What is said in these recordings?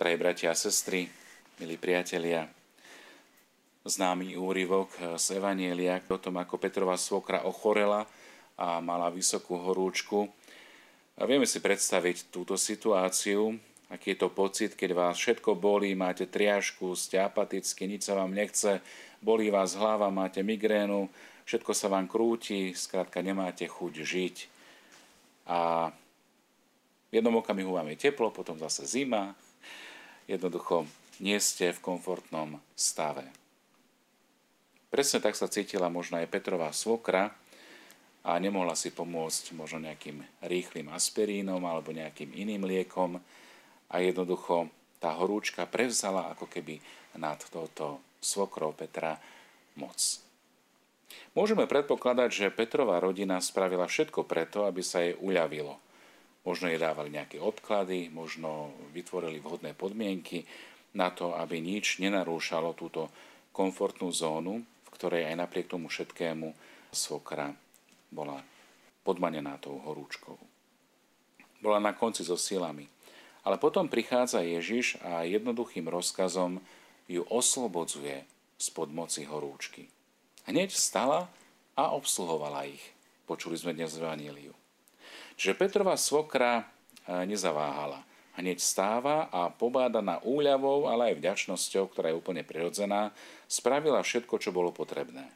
Drahí bratia a sestry, milí priatelia, známy úryvok z Evanielia o tom, ako Petrova svokra ochorela a mala vysokú horúčku. A vieme si predstaviť túto situáciu, aký je to pocit, keď vás všetko bolí, máte triažku, ste apaticky, nič sa vám nechce, bolí vás hlava, máte migrénu, všetko sa vám krúti, skrátka nemáte chuť žiť. A v jednom okamihu vám je teplo, potom zase zima, jednoducho nie ste v komfortnom stave. Presne tak sa cítila možno aj Petrová svokra a nemohla si pomôcť možno nejakým rýchlým aspirínom alebo nejakým iným liekom a jednoducho tá horúčka prevzala ako keby nad touto svokrou Petra moc. Môžeme predpokladať, že Petrová rodina spravila všetko preto, aby sa jej uľavilo – Možno jej dávali nejaké odklady, možno vytvorili vhodné podmienky na to, aby nič nenarúšalo túto komfortnú zónu, v ktorej aj napriek tomu všetkému svokra bola podmanená tou horúčkou. Bola na konci so silami. Ale potom prichádza Ježiš a jednoduchým rozkazom ju oslobodzuje spod moci horúčky. Hneď stala a obsluhovala ich. Počuli sme dnes v Evaníliu že Petrova svokra e, nezaváhala. Hneď stáva a pobádaná úľavou, ale aj vďačnosťou, ktorá je úplne prirodzená, spravila všetko, čo bolo potrebné.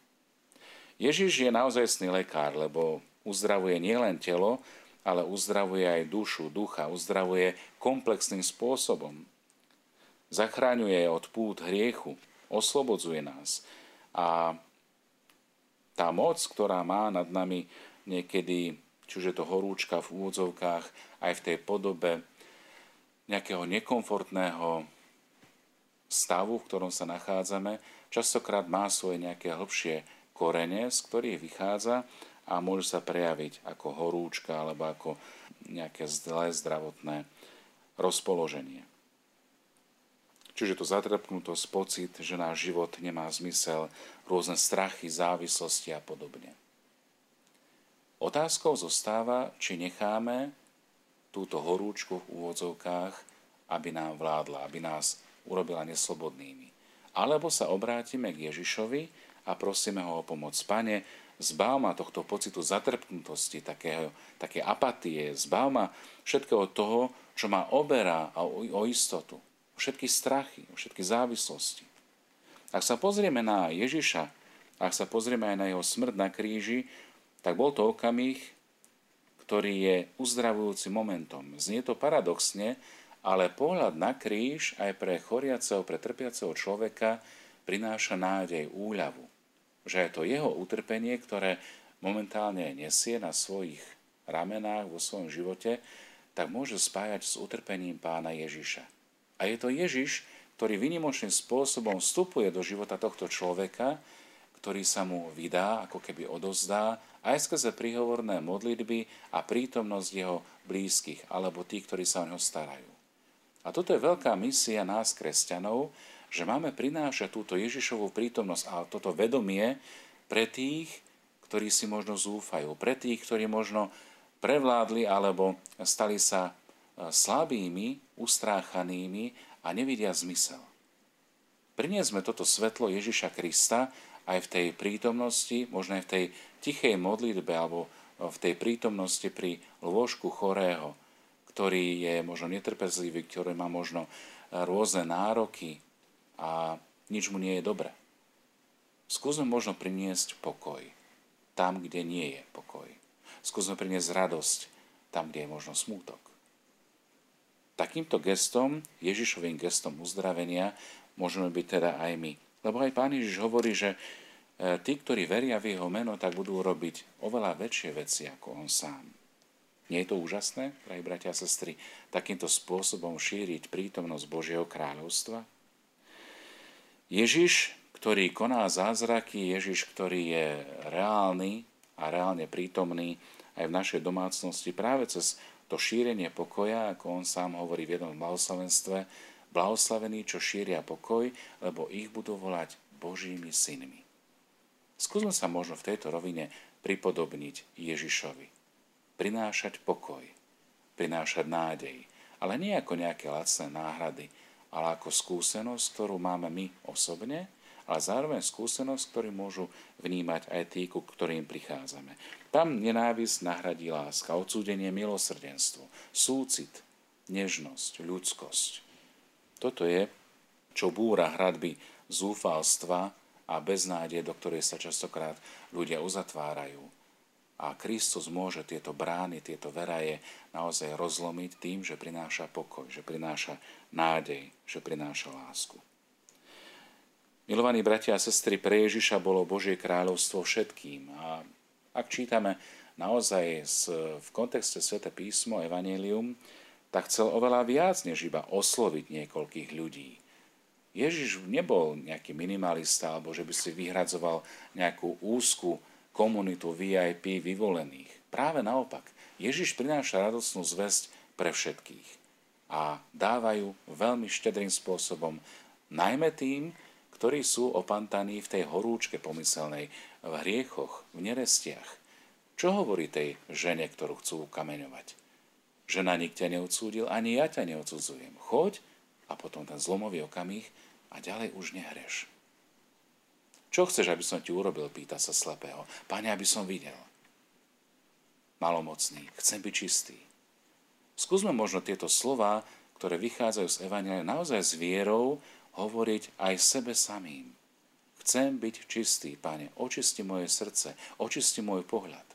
Ježiš je naozaj lekár, lebo uzdravuje nielen telo, ale uzdravuje aj dušu, ducha, uzdravuje komplexným spôsobom. Zachráňuje od pút hriechu, oslobodzuje nás. A tá moc, ktorá má nad nami niekedy či už je to horúčka v úvodzovkách, aj v tej podobe nejakého nekomfortného stavu, v ktorom sa nachádzame, častokrát má svoje nejaké hĺbšie korene, z ktorých vychádza a môže sa prejaviť ako horúčka alebo ako nejaké zlé zdravotné rozpoloženie. Čiže to zatrpknutosť, pocit, že náš život nemá zmysel, rôzne strachy, závislosti a podobne. Otázkou zostáva, či necháme túto horúčku v úvodzovkách, aby nám vládla, aby nás urobila neslobodnými. Alebo sa obrátime k Ježišovi a prosíme ho o pomoc. Pane, zbav ma tohto pocitu zatrpknutosti, takého, také apatie, zbav ma všetkého toho, čo ma oberá o, o istotu, všetky strachy, všetky závislosti. Ak sa pozrieme na Ježiša, ak sa pozrieme aj na jeho smrť na kríži, tak bol to okamih, ktorý je uzdravujúci momentom. Znie to paradoxne, ale pohľad na kríž aj pre choriaceho, pre trpiaceho človeka prináša nádej, úľavu. Že je to jeho utrpenie, ktoré momentálne nesie na svojich ramenách vo svojom živote, tak môže spájať s utrpením pána Ježiša. A je to Ježiš, ktorý vynimočným spôsobom vstupuje do života tohto človeka, ktorý sa mu vydá, ako keby odozdá, aj skrze príhovorné modlitby a prítomnosť jeho blízkych, alebo tých, ktorí sa o neho starajú. A toto je veľká misia nás, kresťanov, že máme prinášať túto Ježišovú prítomnosť a toto vedomie pre tých, ktorí si možno zúfajú, pre tých, ktorí možno prevládli alebo stali sa e, slabými, ustráchanými a nevidia zmysel. Priniesme toto svetlo Ježiša Krista aj v tej prítomnosti, možno aj v tej tichej modlitbe alebo v tej prítomnosti pri lôžku chorého, ktorý je možno netrpezlivý, ktorý má možno rôzne nároky a nič mu nie je dobre. Skúsme možno priniesť pokoj tam, kde nie je pokoj. Skúsme priniesť radosť tam, kde je možno smútok. Takýmto gestom, Ježišovým gestom uzdravenia, môžeme byť teda aj my. Lebo aj pán Ježiš hovorí, že e, tí, ktorí veria v jeho meno, tak budú robiť oveľa väčšie veci ako on sám. Nie je to úžasné, drahí bratia a sestry, takýmto spôsobom šíriť prítomnosť Božieho kráľovstva? Ježiš, ktorý koná zázraky, Ježiš, ktorý je reálny a reálne prítomný aj v našej domácnosti práve cez to šírenie pokoja, ako on sám hovorí v jednom blahoslavenstve, Blahoslavení, čo šíria pokoj, lebo ich budú volať Božími synmi. Skúsme sa možno v tejto rovine pripodobniť Ježišovi. Prinášať pokoj, prinášať nádej, ale nie ako nejaké lacné náhrady, ale ako skúsenosť, ktorú máme my osobne, ale zároveň skúsenosť, ktorú môžu vnímať aj tí, ku ktorým prichádzame. Tam nenávisť nahradí láska, odsúdenie milosrdenstvo, súcit, nežnosť, ľudskosť. Toto je, čo búra hradby zúfalstva a beznádie, do ktorej sa častokrát ľudia uzatvárajú. A Kristus môže tieto brány, tieto veraje naozaj rozlomiť tým, že prináša pokoj, že prináša nádej, že prináša lásku. Milovaní bratia a sestry, pre Ježiša bolo Božie kráľovstvo všetkým. A ak čítame naozaj v kontexte Svete písmo, Evangelium, tak chcel oveľa viac, než iba osloviť niekoľkých ľudí. Ježiš nebol nejaký minimalista, alebo že by si vyhradzoval nejakú úzku komunitu VIP vyvolených. Práve naopak, Ježiš prináša radosnú zväzť pre všetkých a dávajú veľmi štedrým spôsobom, najmä tým, ktorí sú opantaní v tej horúčke pomyselnej, v hriechoch, v nerestiach. Čo hovorí tej žene, ktorú chcú kameňovať? Žena nik ťa neodsúdil, ani ja ťa neodsudzujem. Choď a potom ten zlomový okamih a ďalej už nehreš. Čo chceš, aby som ti urobil, pýta sa slepého. Pane, aby som videl. Malomocný, chcem byť čistý. Skúsme možno tieto slova, ktoré vychádzajú z Evangelia, naozaj s vierou hovoriť aj sebe samým. Chcem byť čistý, Pane, očisti moje srdce, očisti môj pohľad.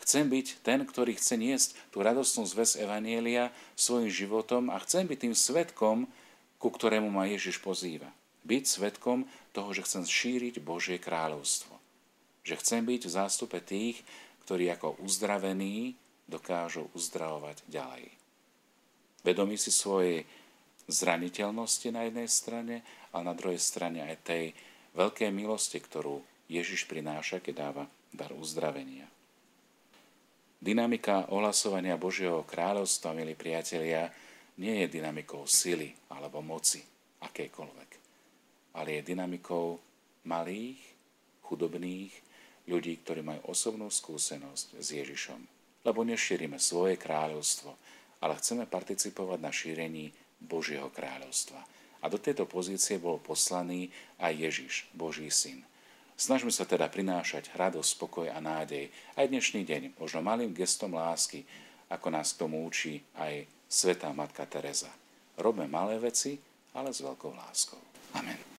Chcem byť ten, ktorý chce niesť tú radostnú zväz Evanielia svojim životom a chcem byť tým svetkom, ku ktorému ma Ježiš pozýva. Byť svetkom toho, že chcem šíriť Božie kráľovstvo. Že chcem byť v zástupe tých, ktorí ako uzdravení dokážu uzdravovať ďalej. Vedomí si svojej zraniteľnosti na jednej strane a na druhej strane aj tej veľkej milosti, ktorú Ježiš prináša, keď dáva dar uzdravenia. Dynamika ohlasovania Božieho kráľovstva, milí priatelia, nie je dynamikou sily alebo moci, akékoľvek, ale je dynamikou malých, chudobných ľudí, ktorí majú osobnú skúsenosť s Ježišom. Lebo nešírime svoje kráľovstvo, ale chceme participovať na šírení Božieho kráľovstva. A do tejto pozície bol poslaný aj Ježiš, Boží syn. Snažme sa teda prinášať radosť, spokoj a nádej aj dnešný deň, možno malým gestom lásky, ako nás k tomu učí aj Svetá Matka Teresa. Robme malé veci, ale s veľkou láskou. Amen.